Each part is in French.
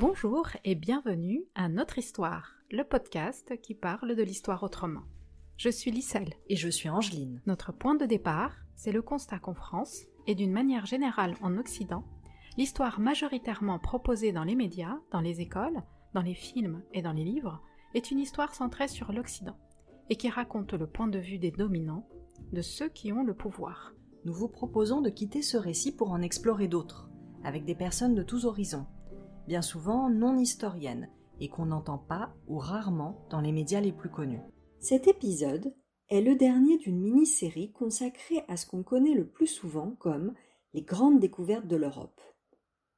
Bonjour et bienvenue à Notre Histoire, le podcast qui parle de l'histoire autrement. Je suis Lisselle. Et je suis Angeline. Notre point de départ, c'est le constat qu'en France, et d'une manière générale en Occident, l'histoire majoritairement proposée dans les médias, dans les écoles, dans les films et dans les livres, est une histoire centrée sur l'Occident, et qui raconte le point de vue des dominants, de ceux qui ont le pouvoir. Nous vous proposons de quitter ce récit pour en explorer d'autres, avec des personnes de tous horizons, bien souvent non historiennes, et qu'on n'entend pas ou rarement dans les médias les plus connus. Cet épisode est le dernier d'une mini-série consacrée à ce qu'on connaît le plus souvent comme les grandes découvertes de l'Europe.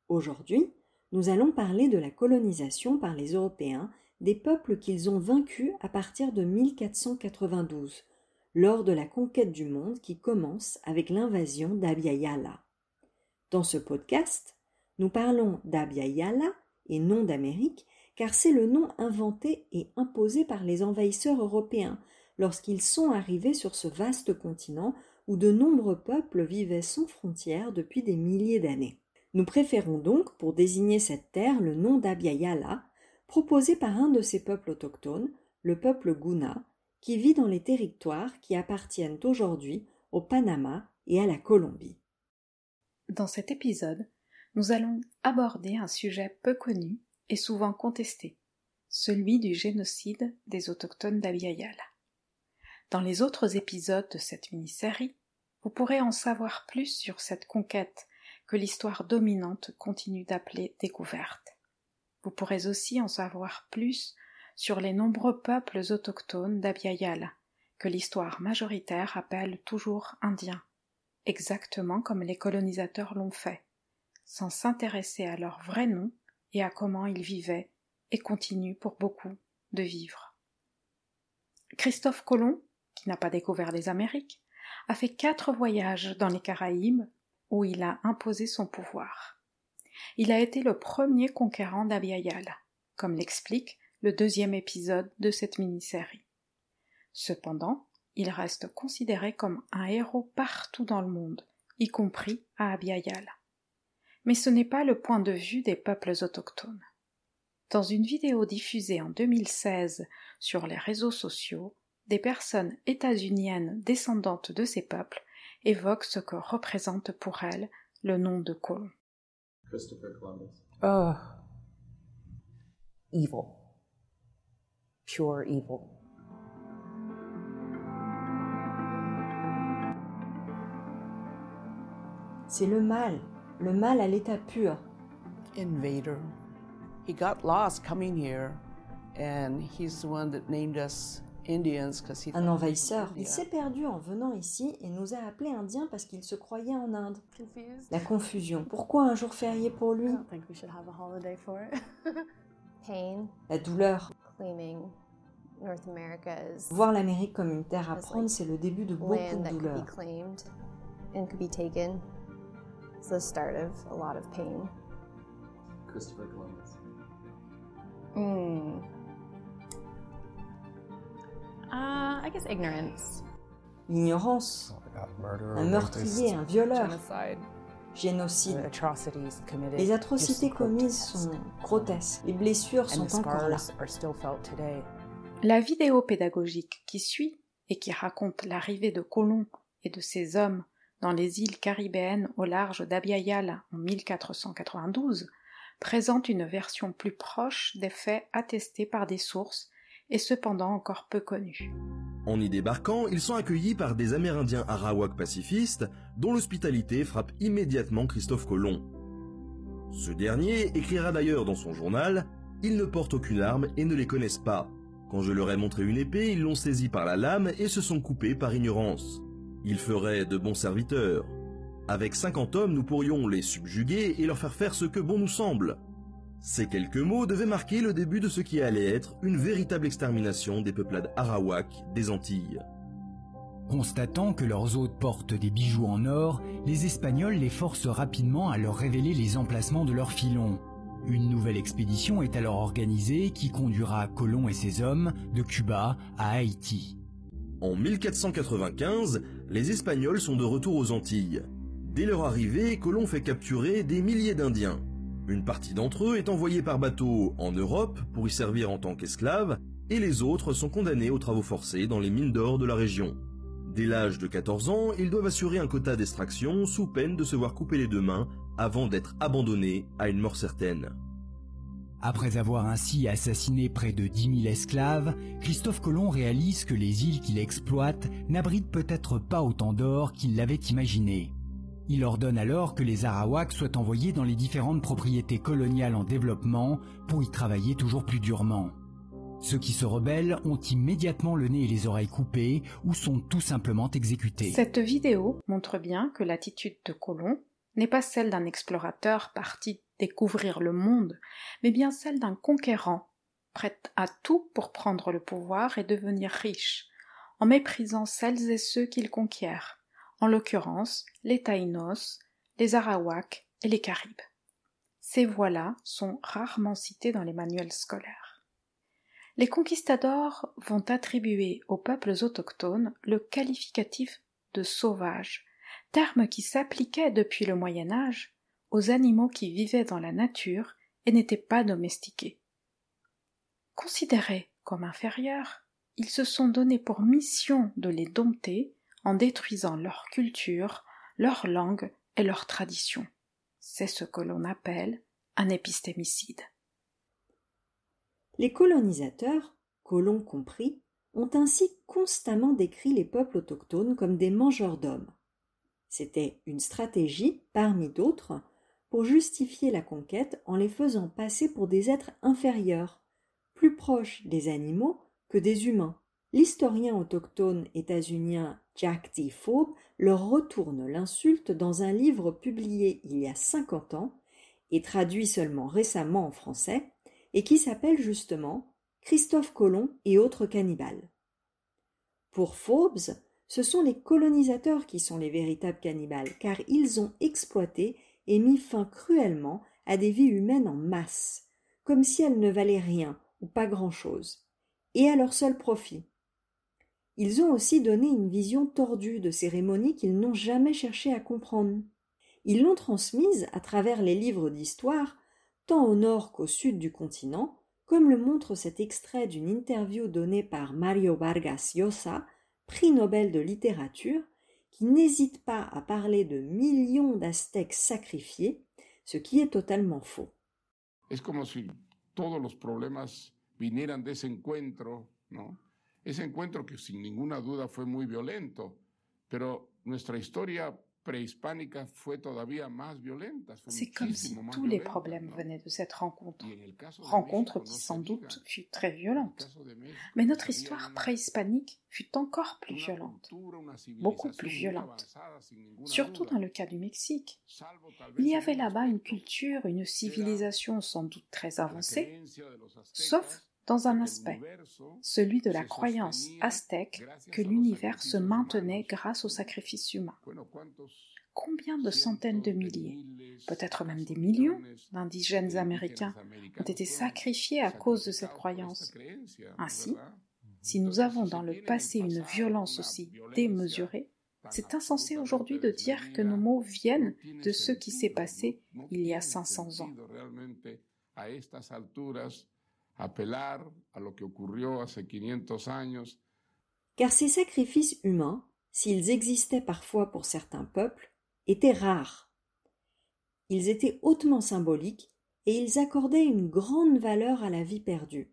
Aujourd'hui, nous allons parler de la colonisation par les Européens des peuples qu'ils ont vaincus à partir de 1492, lors de la conquête du monde qui commence avec l'invasion d'Abya Yala. Dans ce podcast, nous parlons d'Abya Yala et non d'Amérique car c'est le nom inventé et imposé par les envahisseurs européens lorsqu'ils sont arrivés sur ce vaste continent où de nombreux peuples vivaient sans frontières depuis des milliers d'années. Nous préférons donc, pour désigner cette terre, le nom d'Abya proposé par un de ces peuples autochtones, le peuple Guna, qui vit dans les territoires qui appartiennent aujourd'hui au Panama et à la Colombie. Dans cet épisode, nous allons aborder un sujet peu connu est souvent contesté, celui du génocide des autochtones d'Abiyala. Dans les autres épisodes de cette mini-série, vous pourrez en savoir plus sur cette conquête que l'histoire dominante continue d'appeler découverte. Vous pourrez aussi en savoir plus sur les nombreux peuples autochtones d'Abiyala, que l'histoire majoritaire appelle toujours indiens, exactement comme les colonisateurs l'ont fait, sans s'intéresser à leur vrai nom et à comment ils vivaient et continuent pour beaucoup de vivre. Christophe Colomb, qui n'a pas découvert les Amériques, a fait quatre voyages dans les Caraïbes où il a imposé son pouvoir. Il a été le premier conquérant d'Abiayal, comme l'explique le deuxième épisode de cette mini-série. Cependant, il reste considéré comme un héros partout dans le monde, y compris à Abiayal mais ce n'est pas le point de vue des peuples autochtones. Dans une vidéo diffusée en 2016 sur les réseaux sociaux, des personnes états-uniennes descendantes de ces peuples évoquent ce que représente pour elles le nom de colon. Christopher Columbus. Oh. Evil. Pure evil. C'est le mal le mal à l'état pur. Invader. He got lost coming here, and he's the one that named us Indians because he. Un envahisseur. Il s'est perdu en venant ici et nous a appelés Indiens parce qu'il se croyait en Inde. La confusion. Pourquoi un jour férié pour lui? Pain. La douleur. Claiming North America is Voir l'Amérique comme une terre à prendre, c'est le début de beaucoup de that It's the start of a lot of pain. Christopher Columbus. Mm. Uh, I guess ignorance. L'ignorance. Un meurtrier, un violeur. Génocide. The atrocities committed. Les atrocités commises grotesque. sont grotesques. Les blessures sont encore là. scars are still felt today. La vidéo pédagogique qui suit et qui raconte l'arrivée de Colomb et de ses hommes dans les îles caribéennes au large d'Abiyala en 1492 présente une version plus proche des faits attestés par des sources et cependant encore peu connues. En y débarquant, ils sont accueillis par des Amérindiens arawak pacifistes, dont l'hospitalité frappe immédiatement Christophe Colomb. Ce dernier écrira d'ailleurs dans son journal Ils ne portent aucune arme et ne les connaissent pas. Quand je leur ai montré une épée, ils l'ont saisie par la lame et se sont coupés par ignorance. Ils feraient de bons serviteurs. Avec 50 hommes, nous pourrions les subjuguer et leur faire faire ce que bon nous semble. Ces quelques mots devaient marquer le début de ce qui allait être une véritable extermination des peuplades arawak des Antilles. Constatant que leurs hôtes portent des bijoux en or, les Espagnols les forcent rapidement à leur révéler les emplacements de leurs filons. Une nouvelle expédition est alors organisée qui conduira Colomb et ses hommes de Cuba à Haïti. En 1495, les Espagnols sont de retour aux Antilles. Dès leur arrivée, Colomb fait capturer des milliers d'Indiens. Une partie d'entre eux est envoyée par bateau en Europe pour y servir en tant qu'esclaves, et les autres sont condamnés aux travaux forcés dans les mines d'or de la région. Dès l'âge de 14 ans, ils doivent assurer un quota d'extraction sous peine de se voir couper les deux mains avant d'être abandonnés à une mort certaine. Après avoir ainsi assassiné près de 10 000 esclaves, Christophe Colomb réalise que les îles qu'il exploite n'abritent peut-être pas autant d'or qu'il l'avait imaginé. Il ordonne alors que les Arawaks soient envoyés dans les différentes propriétés coloniales en développement pour y travailler toujours plus durement. Ceux qui se rebellent ont immédiatement le nez et les oreilles coupés ou sont tout simplement exécutés. Cette vidéo montre bien que l'attitude de Colomb n'est pas celle d'un explorateur parti découvrir le monde, mais bien celle d'un conquérant, prêt à tout pour prendre le pouvoir et devenir riche, en méprisant celles et ceux qu'il conquiert, en l'occurrence les Taïnos, les Arawaks et les Caribes. Ces voix-là sont rarement citées dans les manuels scolaires. Les conquistadors vont attribuer aux peuples autochtones le qualificatif de sauvage, terme qui s'appliquait depuis le Moyen Âge aux animaux qui vivaient dans la nature et n'étaient pas domestiqués. Considérés comme inférieurs, ils se sont donné pour mission de les dompter en détruisant leur culture, leur langue et leur tradition. C'est ce que l'on appelle un épistémicide. Les colonisateurs, colons compris, ont ainsi constamment décrit les peuples autochtones comme des mangeurs d'hommes. C'était une stratégie, parmi d'autres, justifier la conquête en les faisant passer pour des êtres inférieurs, plus proches des animaux que des humains. L'historien autochtone états-unien Jack T. Faube leur retourne l'insulte dans un livre publié il y a cinquante ans et traduit seulement récemment en français, et qui s'appelle justement Christophe Colomb et autres cannibales. Pour Forbes, ce sont les colonisateurs qui sont les véritables cannibales, car ils ont exploité et mis fin cruellement à des vies humaines en masse, comme si elles ne valaient rien ou pas grand-chose, et à leur seul profit. Ils ont aussi donné une vision tordue de cérémonies qu'ils n'ont jamais cherché à comprendre. Ils l'ont transmise à travers les livres d'histoire, tant au nord qu'au sud du continent, comme le montre cet extrait d'une interview donnée par Mario Vargas Llosa prix Nobel de littérature, qui n'hésite pas à parler de millions d'Aztèques sacrifiés, ce qui est totalement faux. Es como si todos los problemas vinieran de ese encuentro, ¿no? Ese encuentro que sin ninguna duda fue muy violento, pero nuestra historia C'est comme si tous les problèmes venaient de cette rencontre, rencontre qui sans doute fut très violente. Mais notre histoire préhispanique fut encore plus violente, beaucoup plus violente, surtout dans le cas du Mexique. Il y avait là-bas une culture, une civilisation sans doute très avancée, sauf dans un aspect, celui de la croyance aztèque que l'univers se maintenait grâce au sacrifice humain. Combien de centaines de milliers, peut-être même des millions d'indigènes américains ont été sacrifiés à cause de cette croyance Ainsi, si nous avons dans le passé une violence aussi démesurée, c'est insensé aujourd'hui de dire que nos mots viennent de ce qui s'est passé il y a 500 ans apelar a lo que ocurrió hace 500 años. Car ces sacrifices humains, s'ils existaient parfois pour certains peuples, étaient rares. Ils étaient hautement symboliques et ils accordaient une grande valeur à la vie perdue.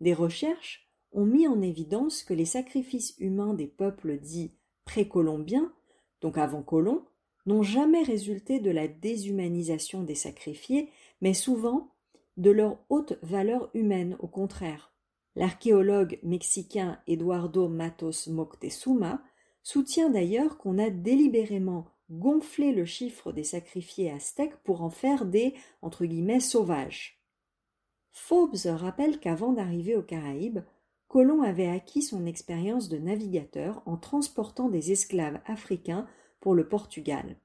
Des recherches ont mis en évidence que les sacrifices humains des peuples dits précolombiens, donc avant colons, n'ont jamais résulté de la déshumanisation des sacrifiés, mais souvent de leur haute valeur humaine, au contraire. L'archéologue mexicain Eduardo Matos Moctezuma soutient d'ailleurs qu'on a délibérément gonflé le chiffre des sacrifiés aztèques pour en faire des sauvages. Forbes rappelle qu'avant d'arriver aux Caraïbes, Colomb avait acquis son expérience de navigateur en transportant des esclaves africains pour le Portugal.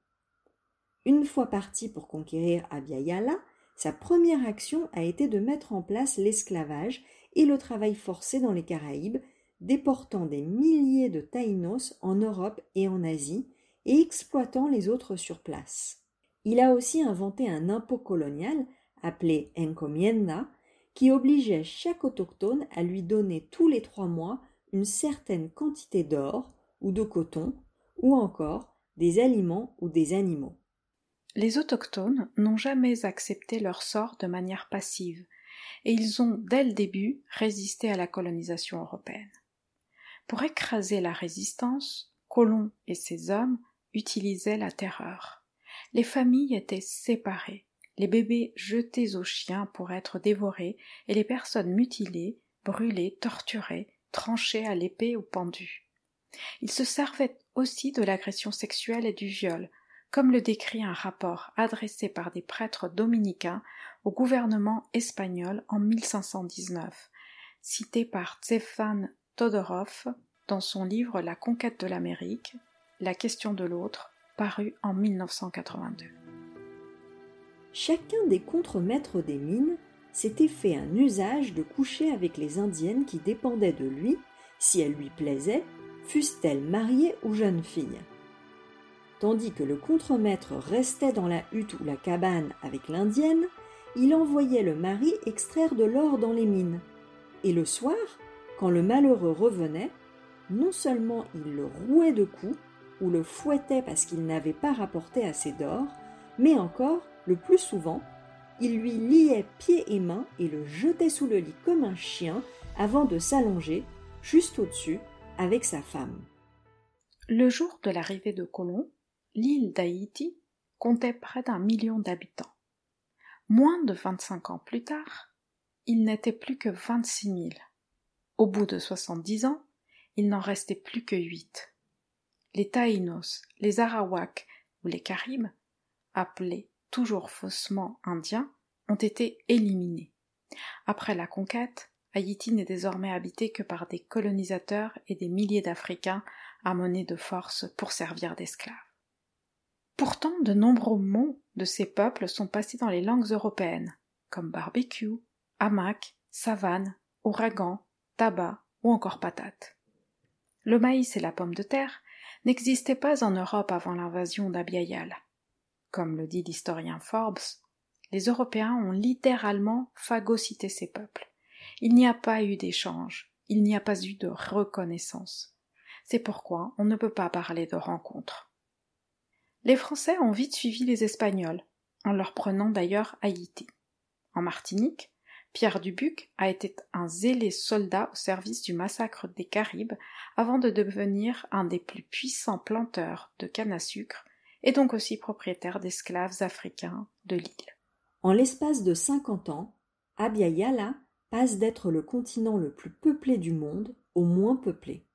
Une fois parti pour conquérir Abiyala, sa première action a été de mettre en place l'esclavage et le travail forcé dans les Caraïbes, déportant des milliers de Taïnos en Europe et en Asie et exploitant les autres sur place. Il a aussi inventé un impôt colonial appelé encomienda qui obligeait chaque autochtone à lui donner tous les trois mois une certaine quantité d'or ou de coton ou encore des aliments ou des animaux. Les autochtones n'ont jamais accepté leur sort de manière passive, et ils ont, dès le début, résisté à la colonisation européenne. Pour écraser la résistance, Colomb et ses hommes utilisaient la terreur. Les familles étaient séparées, les bébés jetés aux chiens pour être dévorés, et les personnes mutilées, brûlées, torturées, tranchées à l'épée ou pendues. Ils se servaient aussi de l'agression sexuelle et du viol, comme le décrit un rapport adressé par des prêtres dominicains au gouvernement espagnol en 1519, cité par Stefan Todorov dans son livre La conquête de l'Amérique, La question de l'autre, paru en 1982. Chacun des contremaîtres des mines s'était fait un usage de coucher avec les indiennes qui dépendaient de lui, si elles lui plaisaient, fussent-elles mariées ou jeunes filles. Tandis que le contremaître restait dans la hutte ou la cabane avec l'indienne, il envoyait le mari extraire de l'or dans les mines. Et le soir, quand le malheureux revenait, non seulement il le rouait de coups, ou le fouettait parce qu'il n'avait pas rapporté assez d'or, mais encore, le plus souvent, il lui liait pieds et mains et le jetait sous le lit comme un chien avant de s'allonger, juste au-dessus, avec sa femme. Le jour de l'arrivée de Colomb, l'île d'Haïti comptait près d'un million d'habitants. Moins de vingt-cinq ans plus tard, il n'était plus que vingt-six mille. Au bout de soixante-dix ans, il n'en restait plus que huit. Les Taïnos, les Arawaks ou les Caribes, appelés toujours faussement indiens, ont été éliminés. Après la conquête, Haïti n'est désormais habité que par des colonisateurs et des milliers d'Africains amenés de force pour servir d'esclaves. Pourtant, de nombreux mots de ces peuples sont passés dans les langues européennes, comme barbecue, hamac, savane, ouragan, tabac ou encore patate. Le maïs et la pomme de terre n'existaient pas en Europe avant l'invasion d'Abiayal. Comme le dit l'historien Forbes, les Européens ont littéralement phagocyté ces peuples. Il n'y a pas eu d'échange, il n'y a pas eu de reconnaissance. C'est pourquoi on ne peut pas parler de rencontre. Les Français ont vite suivi les Espagnols, en leur prenant d'ailleurs Haïti. En Martinique, Pierre Dubuc a été un zélé soldat au service du massacre des Caribes avant de devenir un des plus puissants planteurs de canne à sucre et donc aussi propriétaire d'esclaves africains de l'île. En l'espace de cinquante ans, Abya Yala passe d'être le continent le plus peuplé du monde au moins peuplé.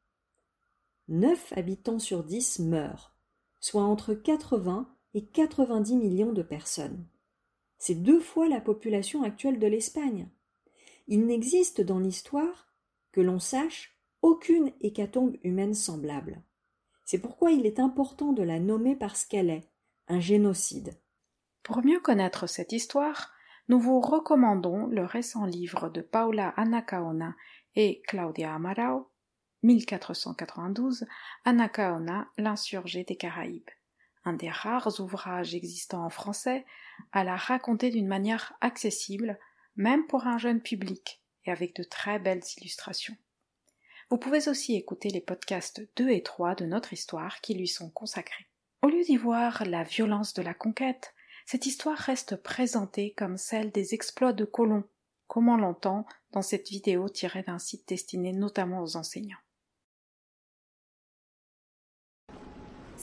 Neuf habitants sur dix meurent, soit entre 80 et 90 millions de personnes. C'est deux fois la population actuelle de l'Espagne. Il n'existe dans l'histoire, que l'on sache, aucune hécatombe humaine semblable. C'est pourquoi il est important de la nommer parce qu'elle est un génocide. Pour mieux connaître cette histoire, nous vous recommandons le récent livre de Paula Anacaona et Claudia Amarao, 1492, Anacaona, l'insurgé des Caraïbes, un des rares ouvrages existants en français à la raconter d'une manière accessible, même pour un jeune public, et avec de très belles illustrations. Vous pouvez aussi écouter les podcasts 2 et 3 de notre histoire qui lui sont consacrés. Au lieu d'y voir la violence de la conquête, cette histoire reste présentée comme celle des exploits de Colomb, comme on l'entend dans cette vidéo tirée d'un site destiné notamment aux enseignants.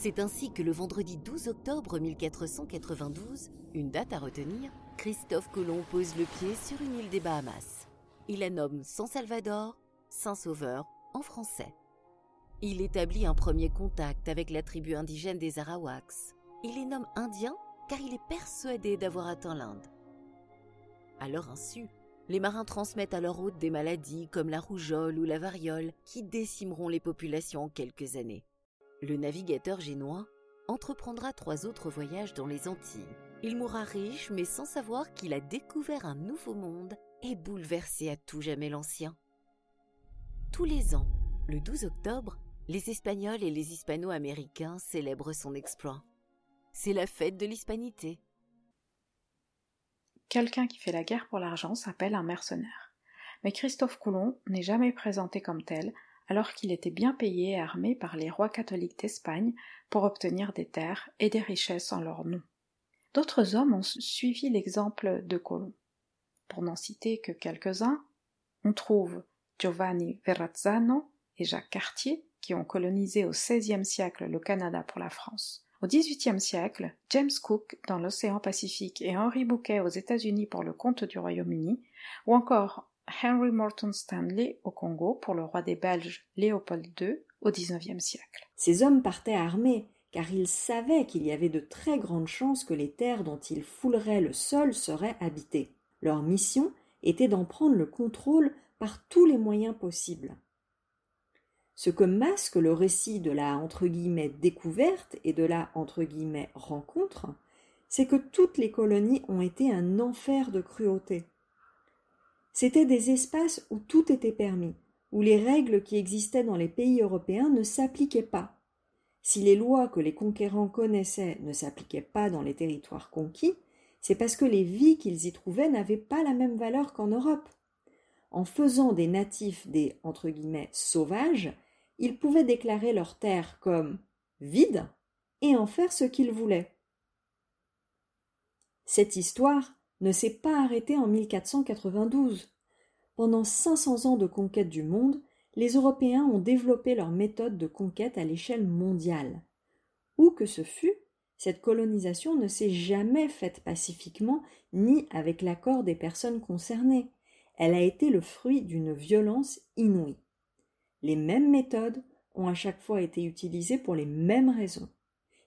C'est ainsi que le vendredi 12 octobre 1492, une date à retenir, Christophe Colomb pose le pied sur une île des Bahamas. Il la nomme San Salvador, Saint-Sauveur en français. Il établit un premier contact avec la tribu indigène des Arawaks. Il les nomme Indiens car il est persuadé d'avoir atteint l'Inde. À leur insu, les marins transmettent à leur hôte des maladies comme la rougeole ou la variole qui décimeront les populations en quelques années le navigateur génois entreprendra trois autres voyages dans les Antilles. Il mourra riche mais sans savoir qu'il a découvert un nouveau monde et bouleversé à tout jamais l'ancien. Tous les ans, le 12 octobre, les Espagnols et les Hispano-Américains célèbrent son exploit. C'est la fête de l'hispanité. Quelqu'un qui fait la guerre pour l'argent s'appelle un mercenaire. Mais Christophe Colomb n'est jamais présenté comme tel, alors qu'il était bien payé et armé par les rois catholiques d'Espagne pour obtenir des terres et des richesses en leur nom. D'autres hommes ont suivi l'exemple de Colomb. Pour n'en citer que quelques-uns, on trouve Giovanni Verrazzano et Jacques Cartier, qui ont colonisé au XVIe siècle le Canada pour la France. Au XVIIIe siècle, James Cook dans l'océan Pacifique et Henry Bouquet aux États-Unis pour le compte du Royaume-Uni, ou encore Henry Morton Stanley au Congo pour le roi des Belges Léopold II au XIXe siècle. Ces hommes partaient armés, car ils savaient qu'il y avait de très grandes chances que les terres dont ils fouleraient le sol seraient habitées. Leur mission était d'en prendre le contrôle par tous les moyens possibles. Ce que masque le récit de la entre guillemets découverte et de la entre guillemets rencontre, c'est que toutes les colonies ont été un enfer de cruauté. C'étaient des espaces où tout était permis, où les règles qui existaient dans les pays européens ne s'appliquaient pas. Si les lois que les conquérants connaissaient ne s'appliquaient pas dans les territoires conquis, c'est parce que les vies qu'ils y trouvaient n'avaient pas la même valeur qu'en Europe. En faisant des natifs des entre guillemets sauvages, ils pouvaient déclarer leurs terres comme vides et en faire ce qu'ils voulaient. Cette histoire ne s'est pas arrêtée en 1492. Pendant 500 ans de conquête du monde, les Européens ont développé leur méthode de conquête à l'échelle mondiale. Où que ce fût, cette colonisation ne s'est jamais faite pacifiquement ni avec l'accord des personnes concernées. Elle a été le fruit d'une violence inouïe. Les mêmes méthodes ont à chaque fois été utilisées pour les mêmes raisons.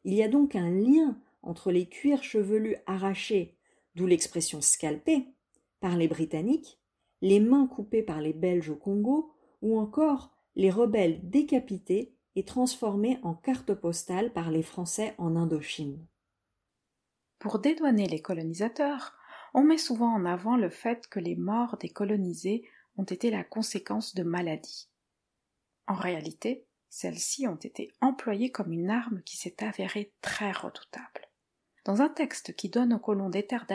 Il y a donc un lien entre les cuirs chevelus arrachés, d'où l'expression scalpé, par les Britanniques, les mains coupées par les Belges au Congo, ou encore les rebelles décapités et transformés en cartes postales par les Français en Indochine. Pour dédouaner les colonisateurs, on met souvent en avant le fait que les morts des colonisés ont été la conséquence de maladies. En réalité, celles-ci ont été employées comme une arme qui s'est avérée très redoutable. Dans un texte qui donne aux colons des terres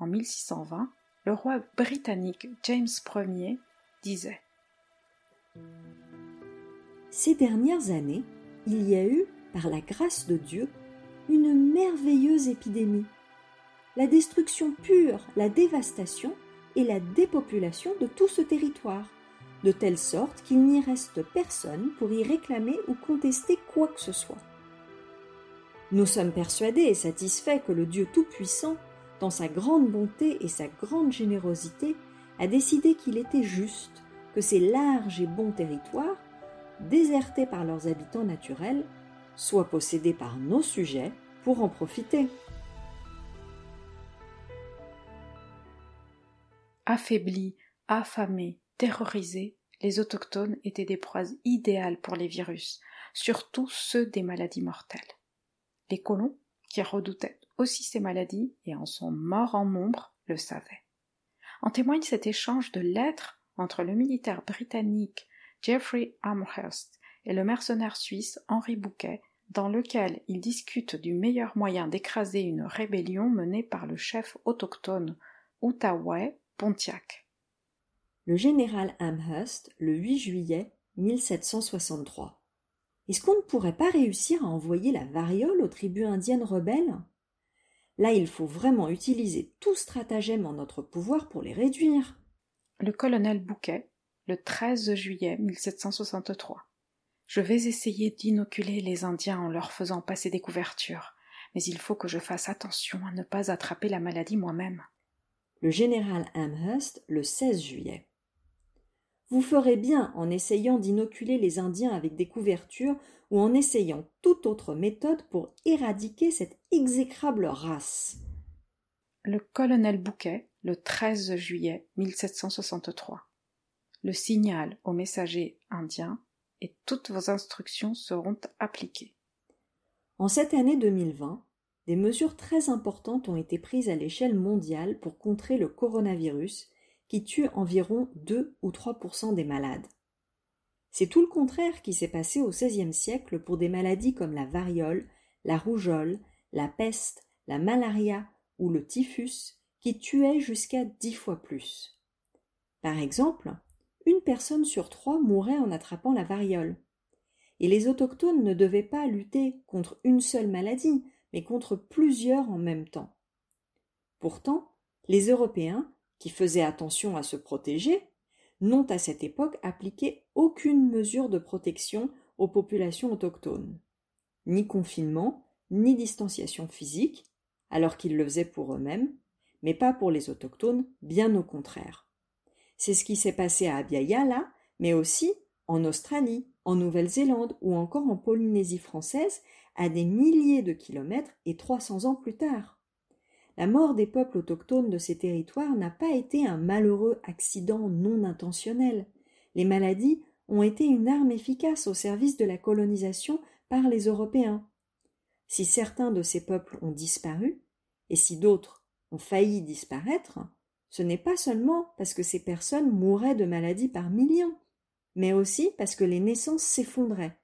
en 1620, le roi britannique James Ier disait Ces dernières années, il y a eu, par la grâce de Dieu, une merveilleuse épidémie. La destruction pure, la dévastation et la dépopulation de tout ce territoire de telle sorte qu'il n'y reste personne pour y réclamer ou contester quoi que ce soit. Nous sommes persuadés et satisfaits que le Dieu Tout-Puissant, dans sa grande bonté et sa grande générosité, a décidé qu'il était juste que ces larges et bons territoires, désertés par leurs habitants naturels, soient possédés par nos sujets pour en profiter. Affaiblis, affamés, terrorisés, les autochtones étaient des proies idéales pour les virus, surtout ceux des maladies mortelles. Les colons, qui redoutaient aussi ces maladies et en sont morts en nombre, le savaient. En témoigne cet échange de lettres entre le militaire britannique Geoffrey Amherst et le mercenaire suisse Henri Bouquet, dans lequel ils discutent du meilleur moyen d'écraser une rébellion menée par le chef autochtone Outaouais Pontiac le général Amherst le 8 juillet 1763. Est-ce qu'on ne pourrait pas réussir à envoyer la variole aux tribus indiennes rebelles? Là, il faut vraiment utiliser tout stratagème en notre pouvoir pour les réduire. Le colonel Bouquet, le 13 juillet 1763. Je vais essayer d'inoculer les Indiens en leur faisant passer des couvertures, mais il faut que je fasse attention à ne pas attraper la maladie moi-même. Le général Amherst, le 16 juillet. Vous ferez bien en essayant d'inoculer les Indiens avec des couvertures ou en essayant toute autre méthode pour éradiquer cette exécrable race. Le colonel Bouquet, le 13 juillet 1763. Le signal aux messagers indiens et toutes vos instructions seront appliquées. En cette année 2020, des mesures très importantes ont été prises à l'échelle mondiale pour contrer le coronavirus qui tue environ 2 ou 3% des malades. C'est tout le contraire qui s'est passé au XVIe siècle pour des maladies comme la variole, la rougeole, la peste, la malaria ou le typhus qui tuaient jusqu'à dix fois plus. Par exemple, une personne sur trois mourait en attrapant la variole. Et les autochtones ne devaient pas lutter contre une seule maladie, mais contre plusieurs en même temps. Pourtant, les Européens, qui faisaient attention à se protéger, n'ont à cette époque appliqué aucune mesure de protection aux populations autochtones. Ni confinement, ni distanciation physique, alors qu'ils le faisaient pour eux-mêmes, mais pas pour les autochtones, bien au contraire. C'est ce qui s'est passé à Abiyala, là, mais aussi en Australie, en Nouvelle-Zélande ou encore en Polynésie française, à des milliers de kilomètres et 300 ans plus tard. La mort des peuples autochtones de ces territoires n'a pas été un malheureux accident non intentionnel. Les maladies ont été une arme efficace au service de la colonisation par les Européens. Si certains de ces peuples ont disparu, et si d'autres ont failli disparaître, ce n'est pas seulement parce que ces personnes mouraient de maladies par millions, mais aussi parce que les naissances s'effondraient,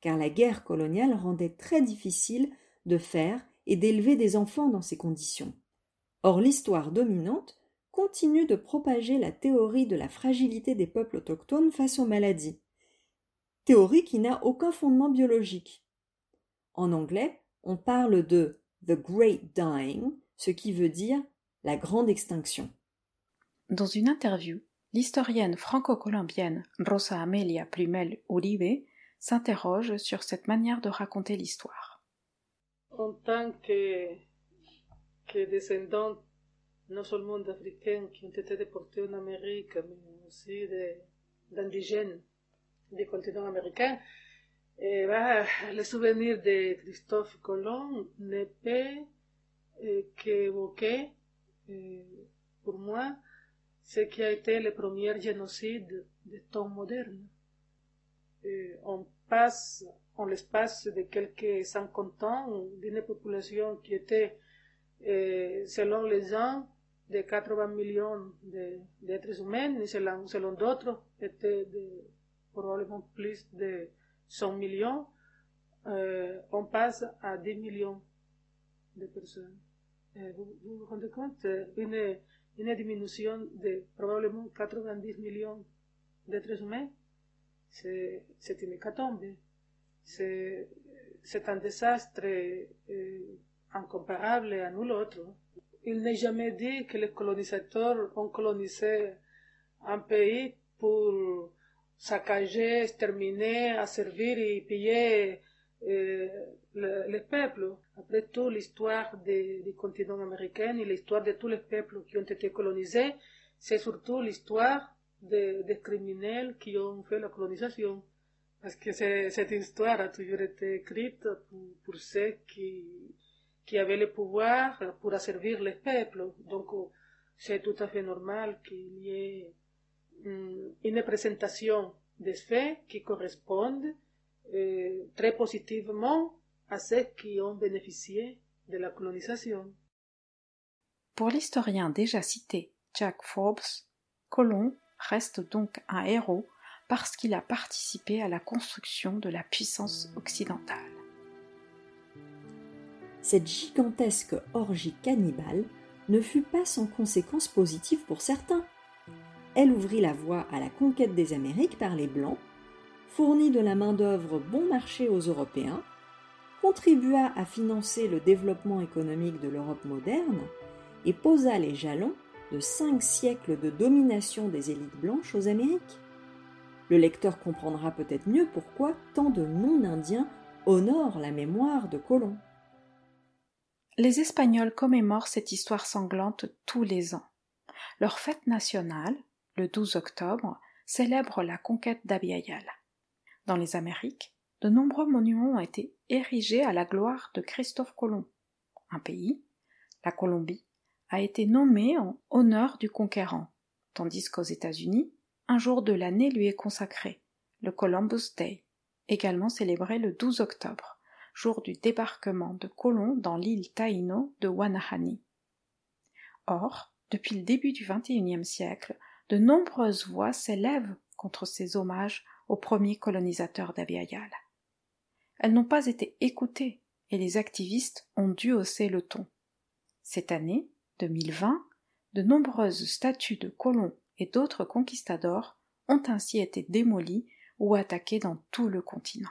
car la guerre coloniale rendait très difficile de faire et d'élever des enfants dans ces conditions. Or l'histoire dominante continue de propager la théorie de la fragilité des peuples autochtones face aux maladies, théorie qui n'a aucun fondement biologique. En anglais, on parle de The Great Dying, ce qui veut dire la grande extinction. Dans une interview, l'historienne franco-colombienne Rosa Amelia Plumel Uribe s'interroge sur cette manière de raconter l'histoire. En tant que, que descendante non seulement d'Africains qui ont été déportés en Amérique, mais aussi d'indigènes du continent américain, et bah, le souvenir de Christophe Colomb ne peut euh, qu'évoquer, euh, pour moi, ce qui a été le premier génocide de temps moderne. Euh, on passe en l'espace de quelques 50 ans d'une population qui était, selon les gens, de 80 millions d'êtres humains, et selon, d'autres, était probablement plus de 100 millions, on passe à 10 millions de personnes. Euh, vous, vous, rendez compte une, une diminution de probablement 90 millions d'êtres humains C'est une hécatombe. C'est un désastre euh, incomparable à nul autre. Il n'est jamais dit que les colonisateurs ont colonisé un pays pour saccager, exterminer, asservir et piller euh, le, le, peuple. Après tout, l'histoire du continent américain et l'histoire de tous les peuples qui ont été colonisés, c'est surtout l'histoire des de criminels qui ont fait la colonisation. Parce que cette histoire a toujours été écrite pour, ceux qui, avaient le pouvoir pour asservir les peuples. Donc, c'est tout à fait normal qu'il y ait Mm, une présentation des faits qui correspondent euh, très positivement à ceux qui ont bénéficié de la colonisation. Pour l'historien déjà cité Jack Forbes, Colomb reste donc un héros parce qu'il a participé à la construction de la puissance occidentale. Cette gigantesque orgie cannibale ne fut pas sans conséquences positives pour certains elle ouvrit la voie à la conquête des Amériques par les Blancs, fournit de la main-d'œuvre bon marché aux Européens, contribua à financer le développement économique de l'Europe moderne et posa les jalons de cinq siècles de domination des élites blanches aux Amériques. Le lecteur comprendra peut-être mieux pourquoi tant de non-indiens honorent la mémoire de Colomb. Les Espagnols commémorent cette histoire sanglante tous les ans. Leur fête nationale, le 12 octobre, célèbre la conquête d'Abiayal. Dans les Amériques, de nombreux monuments ont été érigés à la gloire de Christophe Colomb. Un pays, la Colombie, a été nommé en honneur du conquérant, tandis qu'aux États-Unis, un jour de l'année lui est consacré, le Columbus Day, également célébré le 12 octobre, jour du débarquement de Colomb dans l'île Taïno de Wanahani. Or, depuis le début du XXIe siècle, de nombreuses voix s'élèvent contre ces hommages aux premiers colonisateurs d'Abiayal. Elles n'ont pas été écoutées et les activistes ont dû hausser le ton. Cette année, 2020, de nombreuses statues de colons et d'autres conquistadors ont ainsi été démolies ou attaquées dans tout le continent.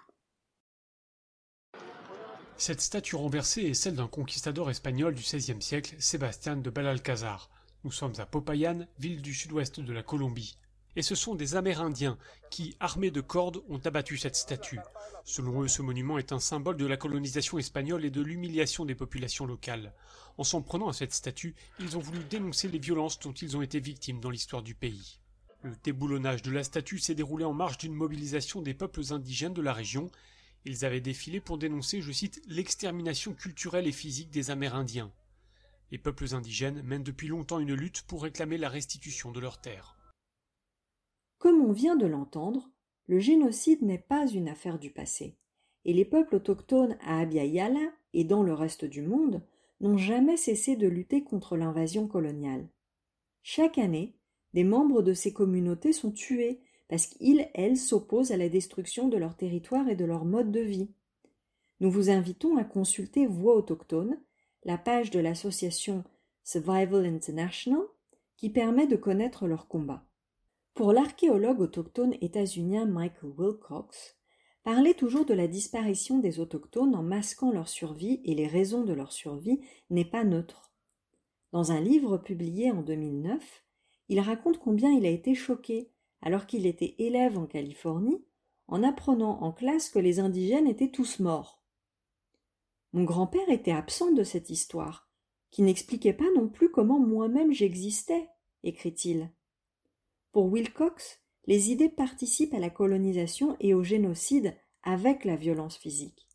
Cette statue renversée est celle d'un conquistador espagnol du XVIe siècle, Sébastien de Belalcázar. Nous sommes à Popayan, ville du sud-ouest de la Colombie. Et ce sont des Amérindiens qui, armés de cordes, ont abattu cette statue. Selon eux, ce monument est un symbole de la colonisation espagnole et de l'humiliation des populations locales. En s'en prenant à cette statue, ils ont voulu dénoncer les violences dont ils ont été victimes dans l'histoire du pays. Le déboulonnage de la statue s'est déroulé en marge d'une mobilisation des peuples indigènes de la région ils avaient défilé pour dénoncer, je cite, l'extermination culturelle et physique des Amérindiens. Les peuples indigènes mènent depuis longtemps une lutte pour réclamer la restitution de leurs terres. Comme on vient de l'entendre, le génocide n'est pas une affaire du passé, et les peuples autochtones à Abya et dans le reste du monde n'ont jamais cessé de lutter contre l'invasion coloniale. Chaque année, des membres de ces communautés sont tués parce qu'ils, elles, s'opposent à la destruction de leur territoire et de leur mode de vie. Nous vous invitons à consulter Voix autochtone, la page de l'association Survival International, qui permet de connaître leur combat. Pour l'archéologue autochtone états-unien Michael Wilcox, parler toujours de la disparition des autochtones en masquant leur survie et les raisons de leur survie n'est pas neutre. Dans un livre publié en 2009, il raconte combien il a été choqué alors qu'il était élève en Californie, en apprenant en classe que les indigènes étaient tous morts. Mon grand-père était absent de cette histoire, qui n'expliquait pas non plus comment moi-même j'existais, écrit-il. Pour Wilcox, les idées participent à la colonisation et au génocide avec la violence physique.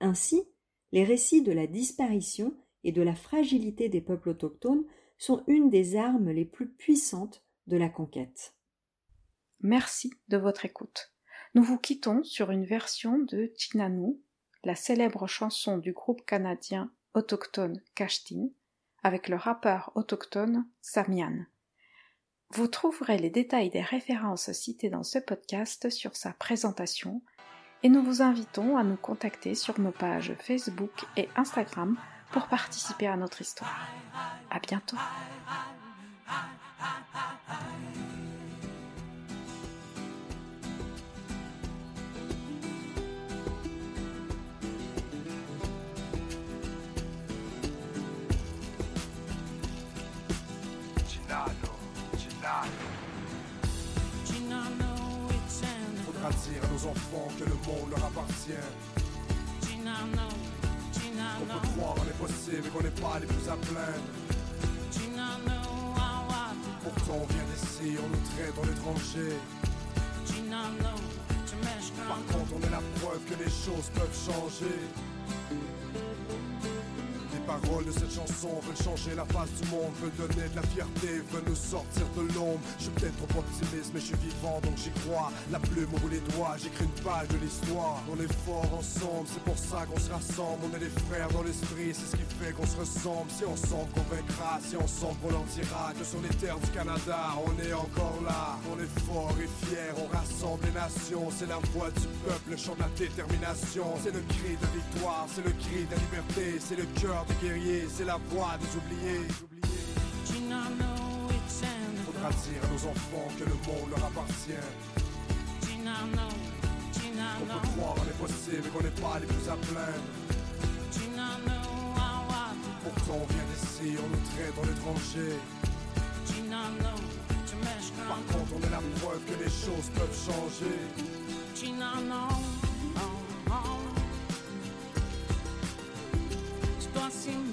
Ainsi, les récits de la disparition et de la fragilité des peuples autochtones sont une des armes les plus puissantes de la conquête. Merci de votre écoute. Nous vous quittons sur une version de Chinanu, la célèbre chanson du groupe canadien autochtone Kashtin, avec le rappeur autochtone Samian. Vous trouverez les détails des références citées dans ce podcast sur sa présentation et nous vous invitons à nous contacter sur nos pages Facebook et Instagram pour participer à notre histoire. À bientôt! Enfants que le monde leur appartient. On peut croire en l'impossible et qu'on n'est pas les plus à plaindre. Pourtant on vient d'ici, on nous traite en étranger. Par contre on est la preuve que les choses peuvent changer paroles de cette chanson veulent changer la face du monde, veulent donner de la fierté, veulent nous sortir de l'ombre. Je suis peut-être trop optimiste, mais je suis vivant donc j'y crois. La plume au les doigts, j'écris une page de l'histoire. On est fort ensemble, c'est pour ça qu'on se rassemble. On est des frères dans l'esprit, c'est ce qui fait qu'on se ressemble. Si ensemble qu'on vaincra, si ensemble on leur dira que sur les terres du Canada, on est encore là. On est fort et fier, on rassemble les nations. C'est la voix du peuple, le chant de la détermination. C'est le cri de victoire, c'est le cri de la liberté, c'est le cœur c'est la voix des oubliés. Faudra dire à nos enfants que le monde leur appartient. On peut croire en l'impossible et qu'on n'est pas les plus à plaindre. Pourtant on vient d'ici, on nous traite en étranger. Par contre on est la preuve que les choses peuvent changer. assim.